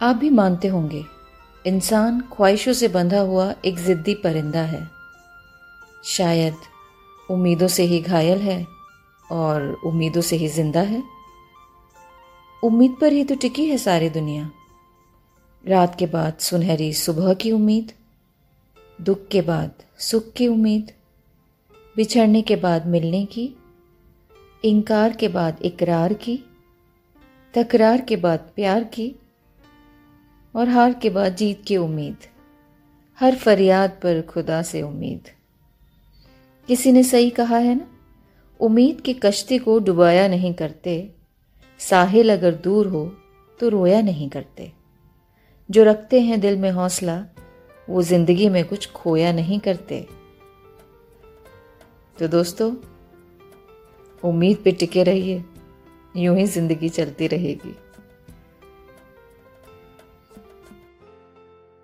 आप भी मानते होंगे, इंसान ख्वाहिशों से बंधा हुआ एक ज़िद्दी परिंदा है। शायद उम्मीदों से ही घायल है और उम्मीदों से ही ज़िंदा है। उम्मीद पर ही तो टिकी है सारी दुनिया। रात के बाद सुनहरी सुबह की उम्मीद, दुख के बाद सुख की उम्मीद, बिछड़ने के बाद मिलने की इनकार के बाद इकरार की, तकरार के बाद प्यार की और हार के बाद जीत की उम्मीद। हर फरियाद पर खुदा से उम्मीद। किसी ने सही कहा है ना? उम्मीद की कश्ती को डुबाया नहीं करते। साहिल अगर दूर हो तो रोया नहीं करते। जो रखते हैं दिल में हौसला, वो ज़िंदगी में कुछ खोया नहीं करते। तो दोस्तों, उम्मीद पे टिके रहिए। यूँ ही ज़िंदगी चलती रहेगी।